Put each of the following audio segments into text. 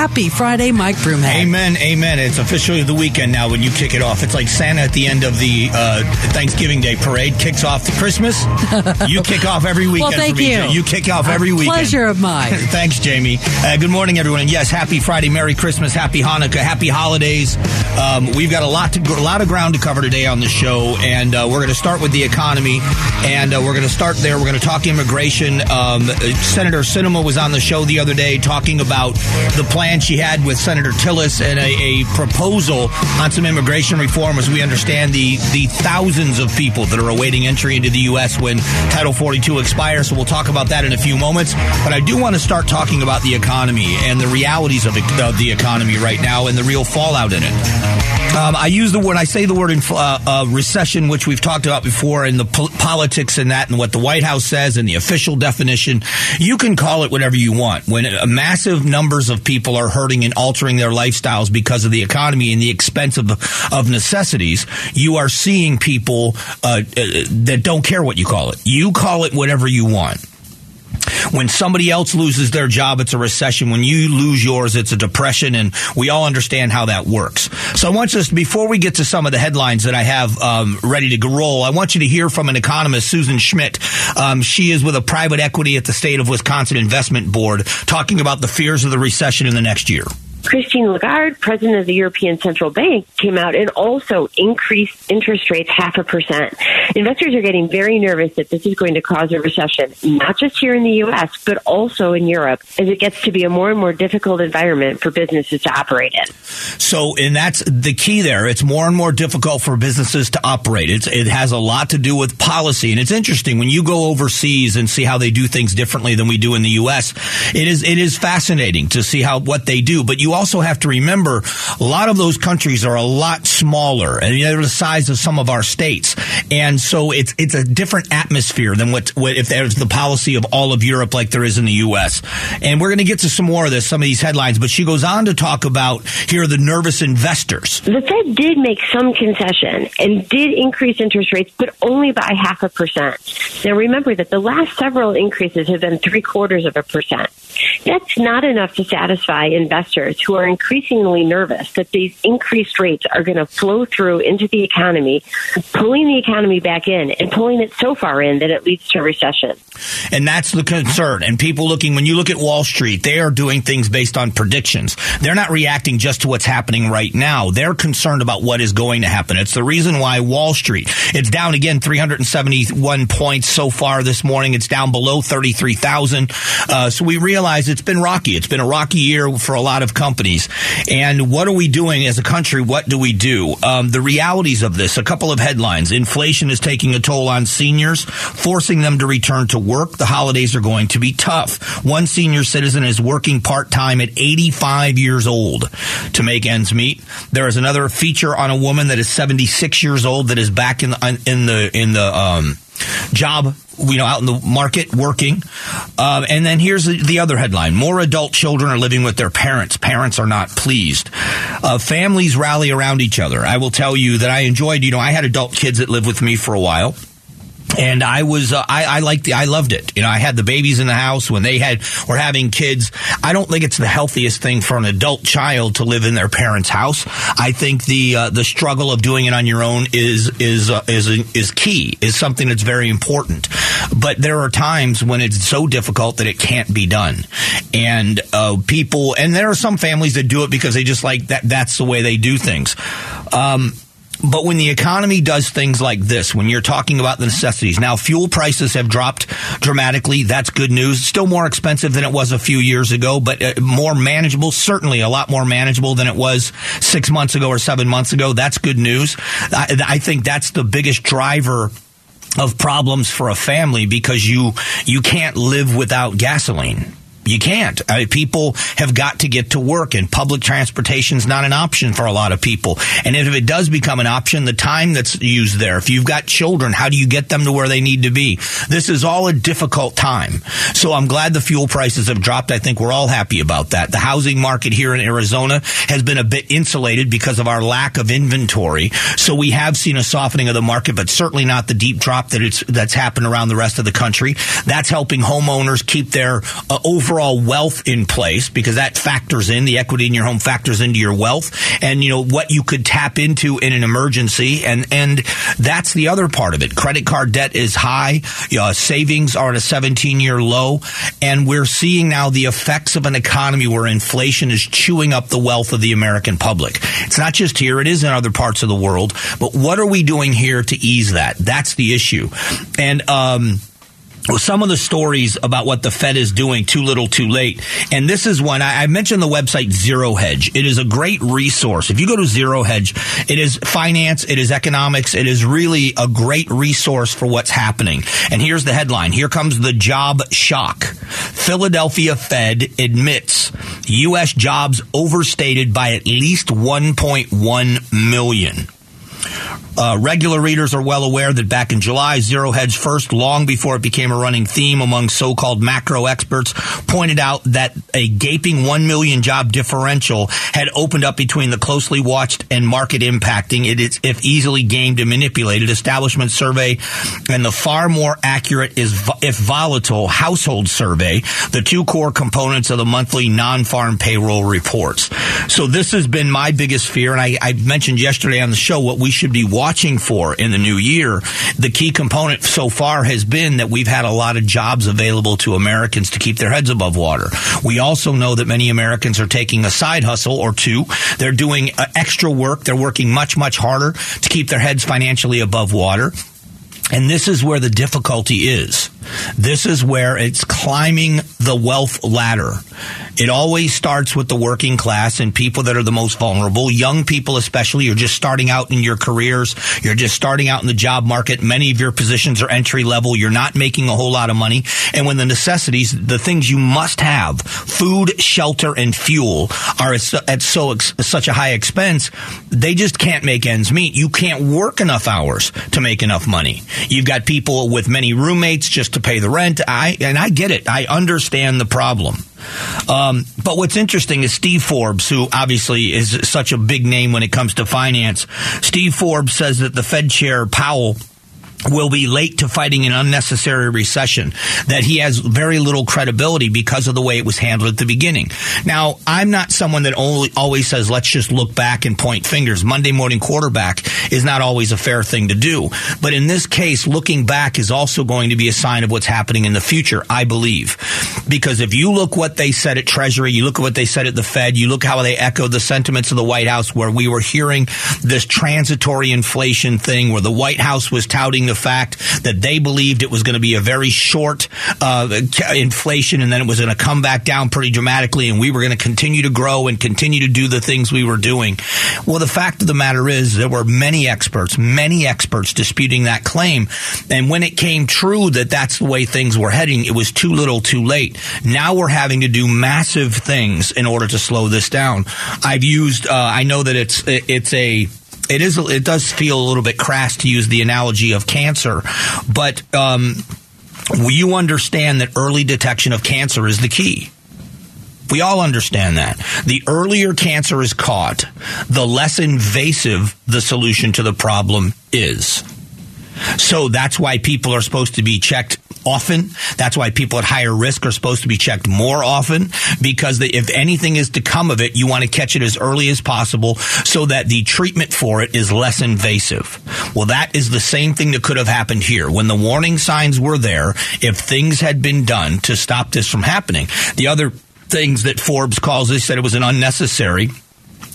Happy Friday, Mike Broomhead. Amen, amen. It's officially the weekend now when you kick it off. It's like Santa at the end of the uh, Thanksgiving Day parade kicks off the Christmas. You kick off every weekend. well, thank me. you. You kick off every A weekend. Pleasure of mine. Thanks, Jamie. Uh, good morning, everyone. And yes, happy Friday, Merry Christmas, Happy Hanukkah, Happy Holidays. Um, we've got a lot to a lot of ground to cover today on the show, and uh, we're going to start with the economy, and uh, we're going to start there. We're going to talk immigration. Um, Senator Sinema was on the show the other day talking about the plan she had with Senator Tillis and a, a proposal on some immigration reform, as we understand the the thousands of people that are awaiting entry into the U.S. when Title 42 expires. So we'll talk about that in a few moments. But I do want to start talking about the economy and the realities of, of the economy right now and the real fallout in it. Um, I use the word, I say the word in uh, uh, recession, which we've talked about before, and the po- politics and that, and what the White House says, and the official definition. You can call it whatever you want. When massive numbers of people are hurting and altering their lifestyles because of the economy and the expense of, of necessities, you are seeing people uh, uh, that don't care what you call it. You call it whatever you want. When somebody else loses their job, it's a recession. When you lose yours, it's a depression, and we all understand how that works. So I want us, before we get to some of the headlines that I have um, ready to roll, I want you to hear from an economist, Susan Schmidt. Um, she is with a private equity at the State of Wisconsin Investment Board, talking about the fears of the recession in the next year. Christine Lagarde, president of the European Central Bank, came out and also increased interest rates half a percent. Investors are getting very nervous that this is going to cause a recession, not just here in the U.S., but also in Europe, as it gets to be a more and more difficult environment for businesses to operate in. So, and that's the key there. It's more and more difficult for businesses to operate. It's, it has a lot to do with policy. And it's interesting when you go overseas and see how they do things differently than we do in the U.S., it is, it is fascinating to see how, what they do. But you also have to remember a lot of those countries are a lot smaller and they're the size of some of our states. And so it's, it's a different atmosphere than what, what if there's the policy of all of Europe like there is in the U.S. And we're going to get to some more of this, some of these headlines, but she goes on to talk about here are the nervous investors. The Fed did make some concession and did increase interest rates, but only by half a percent. Now remember that the last several increases have been three quarters of a percent. That's not enough to satisfy investors who are increasingly nervous that these increased rates are going to flow through into the economy, pulling the economy back in and pulling it so far in that it leads to recession. And that's the concern. And people looking, when you look at Wall Street, they are doing things based on predictions. They're not reacting just to what's happening right now. They're concerned about what is going to happen. It's the reason why Wall Street, it's down again 371 points so far this morning. It's down below 33,000. Uh, so we realize it's been rocky. It's been a rocky year for a lot of companies. And what are we doing as a country? What do we do? Um, the realities of this, a couple of headlines. Inflation is taking a toll on seniors, forcing them to return to work. The holidays are going to be tough. One senior citizen is working part time at 85 years old to make ends meet. There is another feature on a woman that is 76 years old that is back in the, in the, in the, um, job, you know, out in the market working. Um, and then here's the, the, other headline. More adult children are living with their parents. Parents are not pleased. Uh, families rally around each other. I will tell you that I enjoyed, you know, I had adult kids that lived with me for a while and I was uh, I, I liked the I loved it. You know, I had the babies in the house when they had were having kids. I don't think it's the healthiest thing for an adult child to live in their parents' house. I think the uh, the struggle of doing it on your own is is uh, is is key. Is something that's very important. But there are times when it's so difficult that it can't be done, and uh, people and there are some families that do it because they just like that. That's the way they do things. Um, but when the economy does things like this, when you're talking about the necessities, now fuel prices have dropped dramatically. That's good news. Still more expensive than it was a few years ago, but uh, more manageable. Certainly a lot more manageable than it was six months ago or seven months ago. That's good news. I, I think that's the biggest driver of problems for a family because you you can't live without gasoline. You can't. I mean, people have got to get to work, and public transportation is not an option for a lot of people. And if it does become an option, the time that's used there, if you've got children, how do you get them to where they need to be? This is all a difficult time. So I'm glad the fuel prices have dropped. I think we're all happy about that. The housing market here in Arizona has been a bit insulated because of our lack of inventory. So we have seen a softening of the market, but certainly not the deep drop that it's that's happened around the rest of the country. That's helping homeowners keep their uh, overall overall wealth in place because that factors in the equity in your home factors into your wealth and you know what you could tap into in an emergency and and that's the other part of it. Credit card debt is high uh, savings are at a 17 year low and we're seeing now the effects of an economy where inflation is chewing up the wealth of the American public. It's not just here it is in other parts of the world but what are we doing here to ease that? That's the issue. And um some of the stories about what the Fed is doing too little too late. And this is one I, mentioned the website Zero Hedge. It is a great resource. If you go to Zero Hedge, it is finance, it is economics, it is really a great resource for what's happening. And here's the headline. Here comes the job shock. Philadelphia Fed admits U.S. jobs overstated by at least 1.1 million. Uh, regular readers are well aware that back in July, Zero Hedge first, long before it became a running theme among so-called macro experts, pointed out that a gaping 1 million job differential had opened up between the closely watched and market impacting it is if easily gamed and manipulated establishment survey and the far more accurate is if volatile household survey, the two core components of the monthly non-farm payroll reports. So this has been my biggest fear, and I, I mentioned yesterday on the show what we should be watching for in the new year. The key component so far has been that we've had a lot of jobs available to Americans to keep their heads above water. We also know that many Americans are taking a side hustle or two. They're doing uh, extra work. They're working much, much harder to keep their heads financially above water. And this is where the difficulty is. This is where it's climbing the wealth ladder. It always starts with the working class and people that are the most vulnerable. Young people, especially, you're just starting out in your careers. You're just starting out in the job market. Many of your positions are entry level. You're not making a whole lot of money. And when the necessities, the things you must have, food, shelter, and fuel are at so such a high expense, they just can't make ends meet. You can't work enough hours to make enough money. You've got people with many roommates just to pay the rent. I and I get it. I understand the problem. Um, but what's interesting is Steve Forbes, who obviously is such a big name when it comes to finance. Steve Forbes says that the Fed chair Powell will be late to fighting an unnecessary recession, that he has very little credibility because of the way it was handled at the beginning. Now, I'm not someone that only always says, let's just look back and point fingers. Monday morning quarterback is not always a fair thing to do. But in this case, looking back is also going to be a sign of what's happening in the future, I believe. Because if you look what they said at Treasury, you look at what they said at the Fed, you look how they echoed the sentiments of the White House where we were hearing this transitory inflation thing where the White House was touting the fact that they believed it was going to be a very short uh, inflation and then it was going to come back down pretty dramatically and we were going to continue to grow and continue to do the things we were doing. Well, the fact of the matter is there were many experts, many experts disputing that claim. And when it came true that that's the way things were heading, it was too little too late. Now we're having to do massive things in order to slow this down. I've used, uh, I know that it's, it's a, it is it does feel a little bit crass to use the analogy of cancer, but um, you understand that early detection of cancer is the key. We all understand that. The earlier cancer is caught, the less invasive the solution to the problem is. So that's why people are supposed to be checked often. That's why people at higher risk are supposed to be checked more often because they, if anything is to come of it, you want to catch it as early as possible so that the treatment for it is less invasive. Well, that is the same thing that could have happened here. When the warning signs were there, if things had been done to stop this from happening, the other things that Forbes calls, they said it was an unnecessary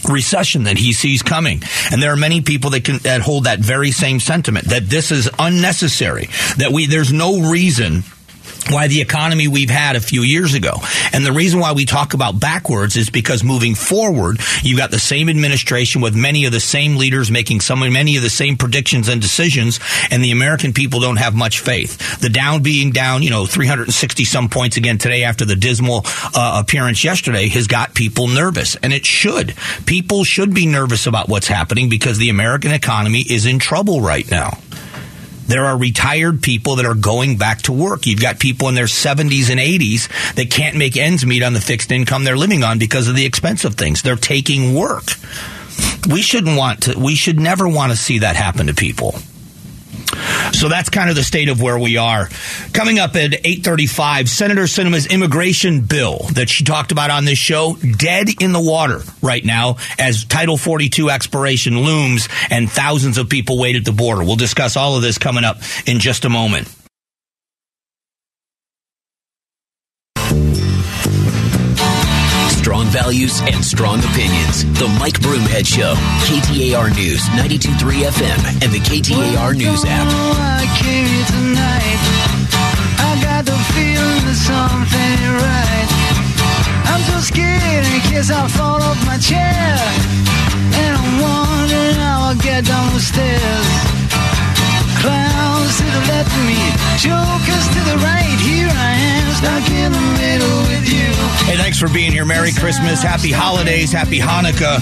recession that he sees coming. And there are many people that can that hold that very same sentiment that this is unnecessary, that we there's no reason why the economy we've had a few years ago. And the reason why we talk about backwards is because moving forward, you've got the same administration with many of the same leaders making some many of the same predictions and decisions, and the American people don't have much faith. The down being down, you know, 360 some points again today after the dismal uh, appearance yesterday has got people nervous, and it should. People should be nervous about what's happening because the American economy is in trouble right now. There are retired people that are going back to work. You've got people in their 70s and 80s that can't make ends meet on the fixed income they're living on because of the expense of things. They're taking work. We shouldn't want to, we should never want to see that happen to people. So that's kind of the state of where we are. Coming up at 8:35, Senator Sinema's immigration bill that she talked about on this show dead in the water right now as Title 42 expiration looms and thousands of people wait at the border. We'll discuss all of this coming up in just a moment. Values and strong opinions. The Mike Broomhead Show. KTAR News, 92.3 FM, and the KTAR News app. I came tonight. I got the feeling that something right. I'm so scared in case I fall off my chair. And I'm wondering how I'll get down the stairs. Hey, thanks for being here. Merry Christmas, Happy Holidays, Happy Hanukkah.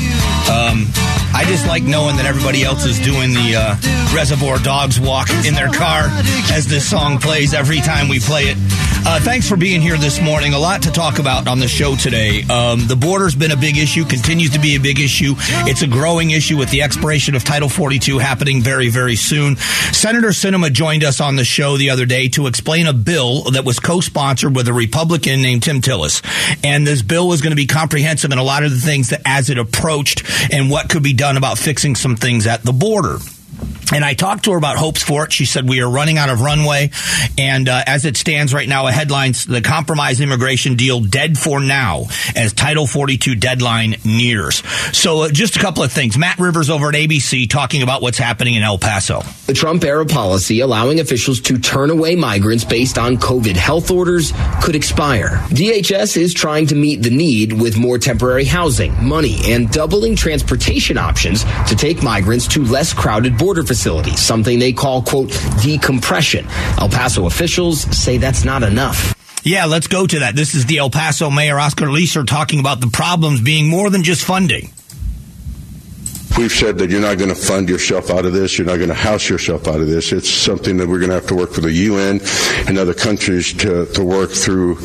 Um, I just like knowing that everybody else is doing the uh, Reservoir Dogs walk in their car as this song plays every time we play it. Uh, thanks for being here this morning. A lot to talk about on the show today. Um, the border's been a big issue, continues to be a big issue. It's a growing issue with the expiration of Title 42 happening very, very soon. Senator Sinema joined us on the show the other day to explain a bill that was co-sponsored with a Republican named Tim Tillis. And this bill was going to be comprehensive in a lot of the things that as it approached and what could be done about fixing some things at the border. And I talked to her about hopes for it. She said, We are running out of runway. And uh, as it stands right now, a headlines the compromise immigration deal dead for now as Title 42 deadline nears. So, uh, just a couple of things. Matt Rivers over at ABC talking about what's happening in El Paso. The Trump era policy allowing officials to turn away migrants based on COVID health orders could expire. DHS is trying to meet the need with more temporary housing, money, and doubling transportation options to take migrants to less crowded border facilities, something they call, quote, decompression. El Paso officials say that's not enough. Yeah, let's go to that. This is the El Paso Mayor Oscar Leeser talking about the problems being more than just funding. We've said that you're not going to fund yourself out of this. You're not going to house yourself out of this. It's something that we're going to have to work with the UN and other countries to, to work through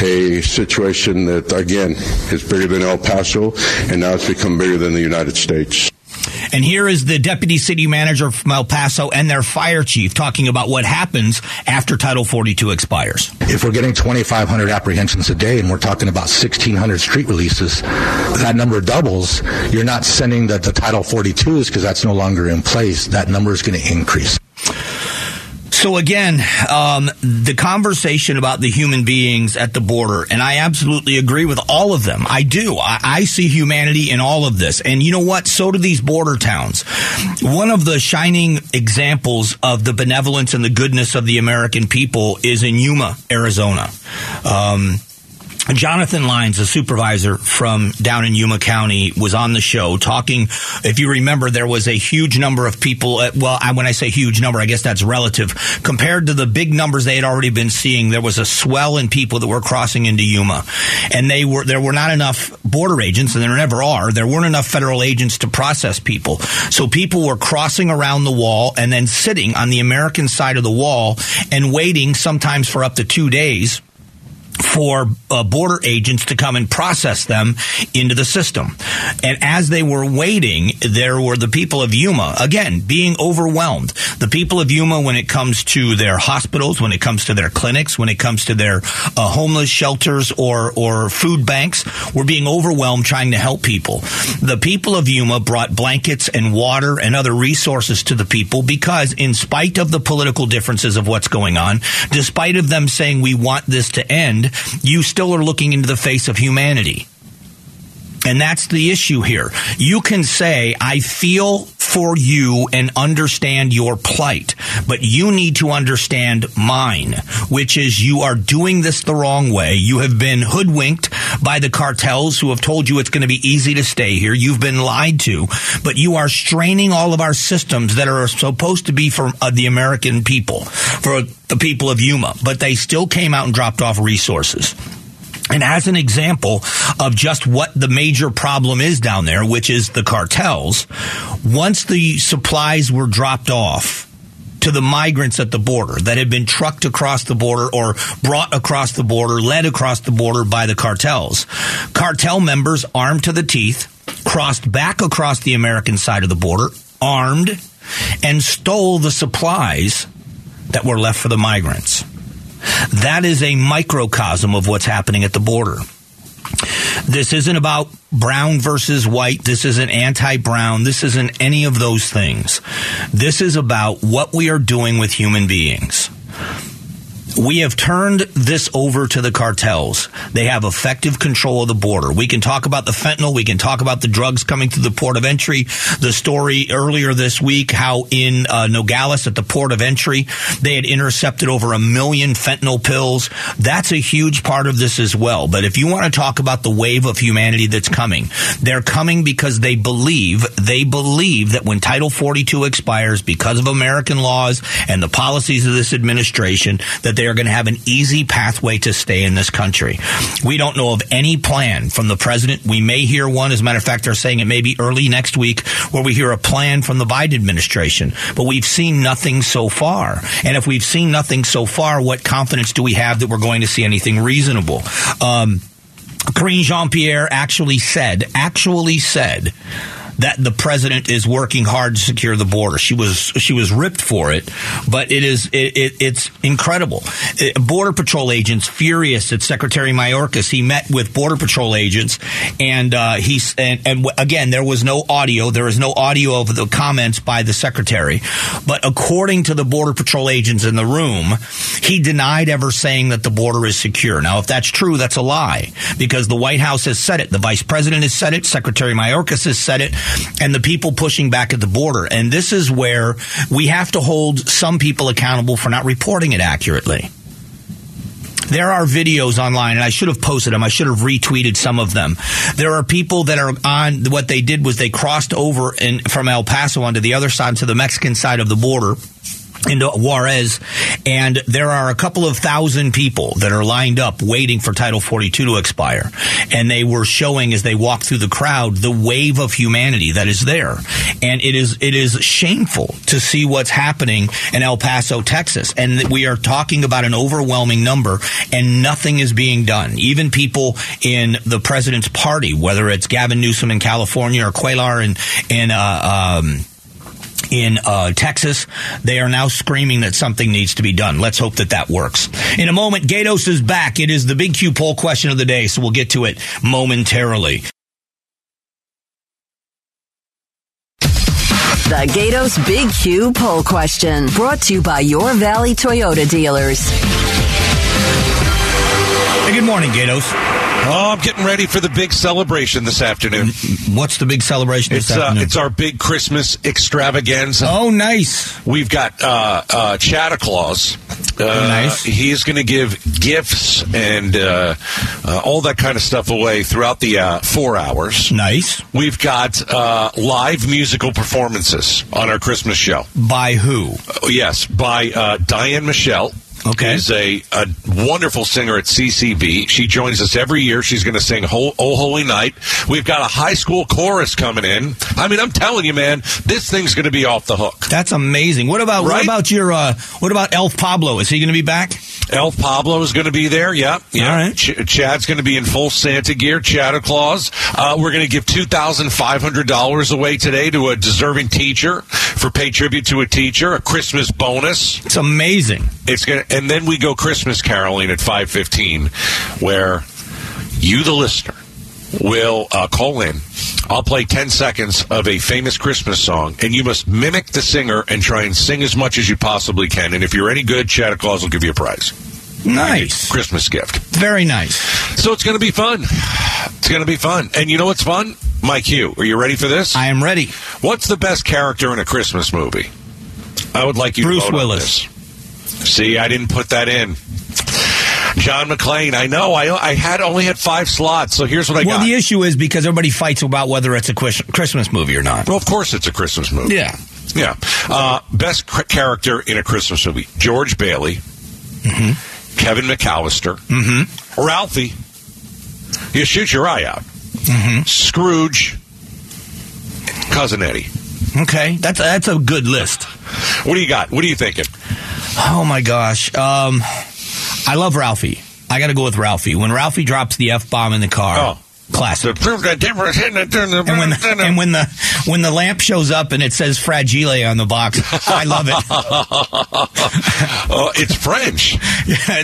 a situation that, again, is bigger than El Paso, and now it's become bigger than the United States. And here is the deputy city manager from El Paso and their fire chief talking about what happens after Title 42 expires. If we're getting 2,500 apprehensions a day and we're talking about 1,600 street releases, that number doubles. You're not sending the, the Title 42s because that's no longer in place. That number is going to increase. So again, um, the conversation about the human beings at the border, and I absolutely agree with all of them. I do. I, I, see humanity in all of this, and you know what? So do these border towns. One of the shining examples of the benevolence and the goodness of the American people is in Yuma, Arizona. Um, Jonathan Lyons, a supervisor from down in Yuma County, was on the show talking. If you remember, there was a huge number of people. At, well, I, when I say huge number, I guess that's relative. Compared to the big numbers they had already been seeing, there was a swell in people that were crossing into Yuma, and they were there were not enough border agents, and there never are. There weren't enough federal agents to process people, so people were crossing around the wall and then sitting on the American side of the wall and waiting, sometimes for up to two days for uh, border agents to come and process them into the system. And as they were waiting, there were the people of Yuma, again, being overwhelmed. The people of Yuma, when it comes to their hospitals, when it comes to their clinics, when it comes to their uh, homeless shelters or, or food banks, were being overwhelmed trying to help people. The people of Yuma brought blankets and water and other resources to the people because in spite of the political differences of what's going on, despite of them saying we want this to end, you still are looking into the face of humanity. And that's the issue here. You can say, I feel for you and understand your plight, but you need to understand mine, which is you are doing this the wrong way. You have been hoodwinked by the cartels who have told you it's going to be easy to stay here. You've been lied to, but you are straining all of our systems that are supposed to be for uh, the American people, for the people of Yuma, but they still came out and dropped off resources. And as an example of just what the major problem is down there, which is the cartels, once the supplies were dropped off, to the migrants at the border that had been trucked across the border or brought across the border, led across the border by the cartels. Cartel members armed to the teeth crossed back across the American side of the border, armed, and stole the supplies that were left for the migrants. That is a microcosm of what's happening at the border. This isn't about brown versus white. This isn't anti brown. This isn't any of those things. This is about what we are doing with human beings. We have turned this over to the cartels. They have effective control of the border. We can talk about the fentanyl. We can talk about the drugs coming through the port of entry. The story earlier this week, how in uh, Nogales at the port of entry, they had intercepted over a million fentanyl pills. That's a huge part of this as well. But if you want to talk about the wave of humanity that's coming, they're coming because they believe, they believe that when Title 42 expires because of American laws and the policies of this administration, that they are going to have an easy pathway to stay in this country. We don't know of any plan from the president. We may hear one. As a matter of fact, they're saying it may be early next week where we hear a plan from the Biden administration. But we've seen nothing so far. And if we've seen nothing so far, what confidence do we have that we're going to see anything reasonable? Um, Karine Jean Pierre actually said, actually said, that the president is working hard to secure the border. She was she was ripped for it, but it is it, it, it's incredible. Uh, border patrol agents furious at Secretary Mayorkas. He met with border patrol agents, and uh, he's and, and again there was no audio. There is no audio of the comments by the secretary, but according to the border patrol agents in the room, he denied ever saying that the border is secure. Now, if that's true, that's a lie because the White House has said it. The vice president has said it. Secretary Mayorkas has said it and the people pushing back at the border. And this is where we have to hold some people accountable for not reporting it accurately. There are videos online, and I should have posted them. I should have retweeted some of them. There are people that are on. What they did was they crossed over in, from El Paso onto the other side, to the Mexican side of the border into Juarez, and there are a couple of thousand people that are lined up waiting for Title 42 to expire. And they were showing as they walked through the crowd the wave of humanity that is there. And it is it is shameful to see what's happening in El Paso, Texas. And we are talking about an overwhelming number, and nothing is being done. Even people in the president's party, whether it's Gavin Newsom in California or Cuellar in in uh, um, in uh, Texas. They are now screaming that something needs to be done. Let's hope that that works. In a moment, Gaydos is back. It is the big Q poll question of the day, so we'll get to it momentarily. The Gaydos Big Q poll question brought to you by your Valley Toyota dealers. Hey, good morning, Gaydos. Oh, I'm getting ready for the big celebration this afternoon. What's the big celebration this It's uh, it's our big Christmas extravaganza. oh, nice. We've got uh, uh, Santa Claus. Uh, Nice. He's going to give gifts and uh, uh, all that kind of stuff away throughout the uh, four hours. Nice. We've got uh, live musical performances on our Christmas show. By who? Oh, yes, by uh, Diane Michelle. Okay. Is a, a wonderful singer at CCB. She joins us every year. She's going to sing Ho- Oh Holy Night. We've got a high school chorus coming in. I mean, I'm telling you, man, this thing's going to be off the hook. That's amazing. What about what about your uh, what about Elf Pablo? Is he going to be back? Elf Pablo is going to be there. Yeah. yeah. All right. Ch- Chad's going to be in full Santa gear. Santa Claus. Uh, we're going to give $2,500 away today to a deserving teacher for pay tribute to a teacher, a Christmas bonus. It's amazing. It's gonna, and then we go Christmas caroling at five fifteen, where you, the listener, will uh, call in. I'll play ten seconds of a famous Christmas song, and you must mimic the singer and try and sing as much as you possibly can. And if you're any good, Santa Claus will give you a prize, Nice. Christmas gift. Very nice. So it's going to be fun. It's going to be fun. And you know what's fun? Mike Hugh, are you ready for this? I am ready. What's the best character in a Christmas movie? I would like you Bruce to vote on Willis. See, I didn't put that in. John McClane. I know. I I had only had five slots, so here's what I Well, got. Well, the issue is because everybody fights about whether it's a Christmas movie or not. well, of course, it's a Christmas movie. Yeah. Yeah. Uh, best character in a Christmas movie: George Bailey, Mm-hmm. Kevin McAllister, Ralphie. You shoot your eye out. Mm-hmm. Scrooge, cousin Eddie. Okay, that's that's a good list. What do you got? What are you thinking? Oh my gosh, um, I love Ralphie. I got to go with Ralphie. When Ralphie drops the f bomb in the car, Oh. classic. The proof that difference in the- And when the, and when the when the lamp shows up and it says Fragile on the box. I love it. Oh, it's French.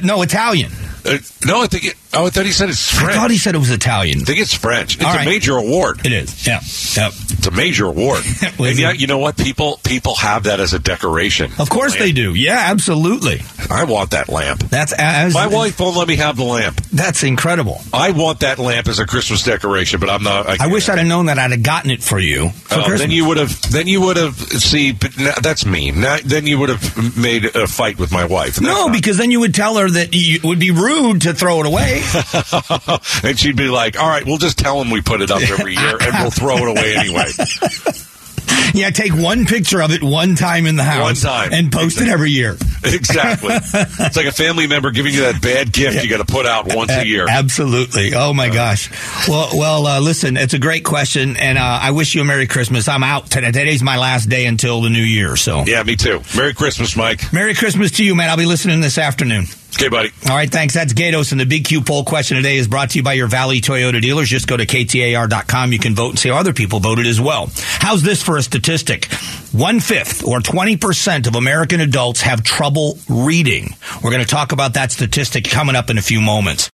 No, Italian. Uh, no, I think. It, oh, I thought he said it's French. I thought he said it was Italian. I think it's French. It's All a right. major award. It is. Yeah. Yep. It's a major award. And yeah, you know what? People people have that as a decoration. Of course they do. Yeah, absolutely. I want that lamp. That's as My wife won't let me have the lamp. That's incredible. I want that lamp as a Christmas decoration, but I'm not. I, I wish I'd have known that I'd have gotten it for you for Oh, Christmas. then you would have. Then you would have. See, but now, that's mean. Now, then you would have made a fight with my wife. No, not- because then you would tell her that you, it would be rude to throw it away. and she'd be like, "All right, we'll just tell him we put it up every year, and we'll throw it away anyway." yeah, take one picture of it one time in the house, One time. and post it every year. exactly. It's like a family member giving you that bad gift you got to put out once a year. Absolutely. Oh my gosh. Well, well. Uh, listen, it's a great question, and uh, I wish you a Merry Christmas. I'm out today. Today's my last day until the new year. So, Yeah, me too. Merry Christmas, Mike. Merry Christmas to you, man. I'll be listening this afternoon. Okay, buddy. All right, thanks. That's Gaydos, and the Big Q poll question today is brought to you by your Valley Toyota dealers. Just go to ktar.com. You can vote and see how other people voted as well. How's this for a statistic? One fifth or 20% of American adults have trouble reading. We're going to talk about that statistic coming up in a few moments.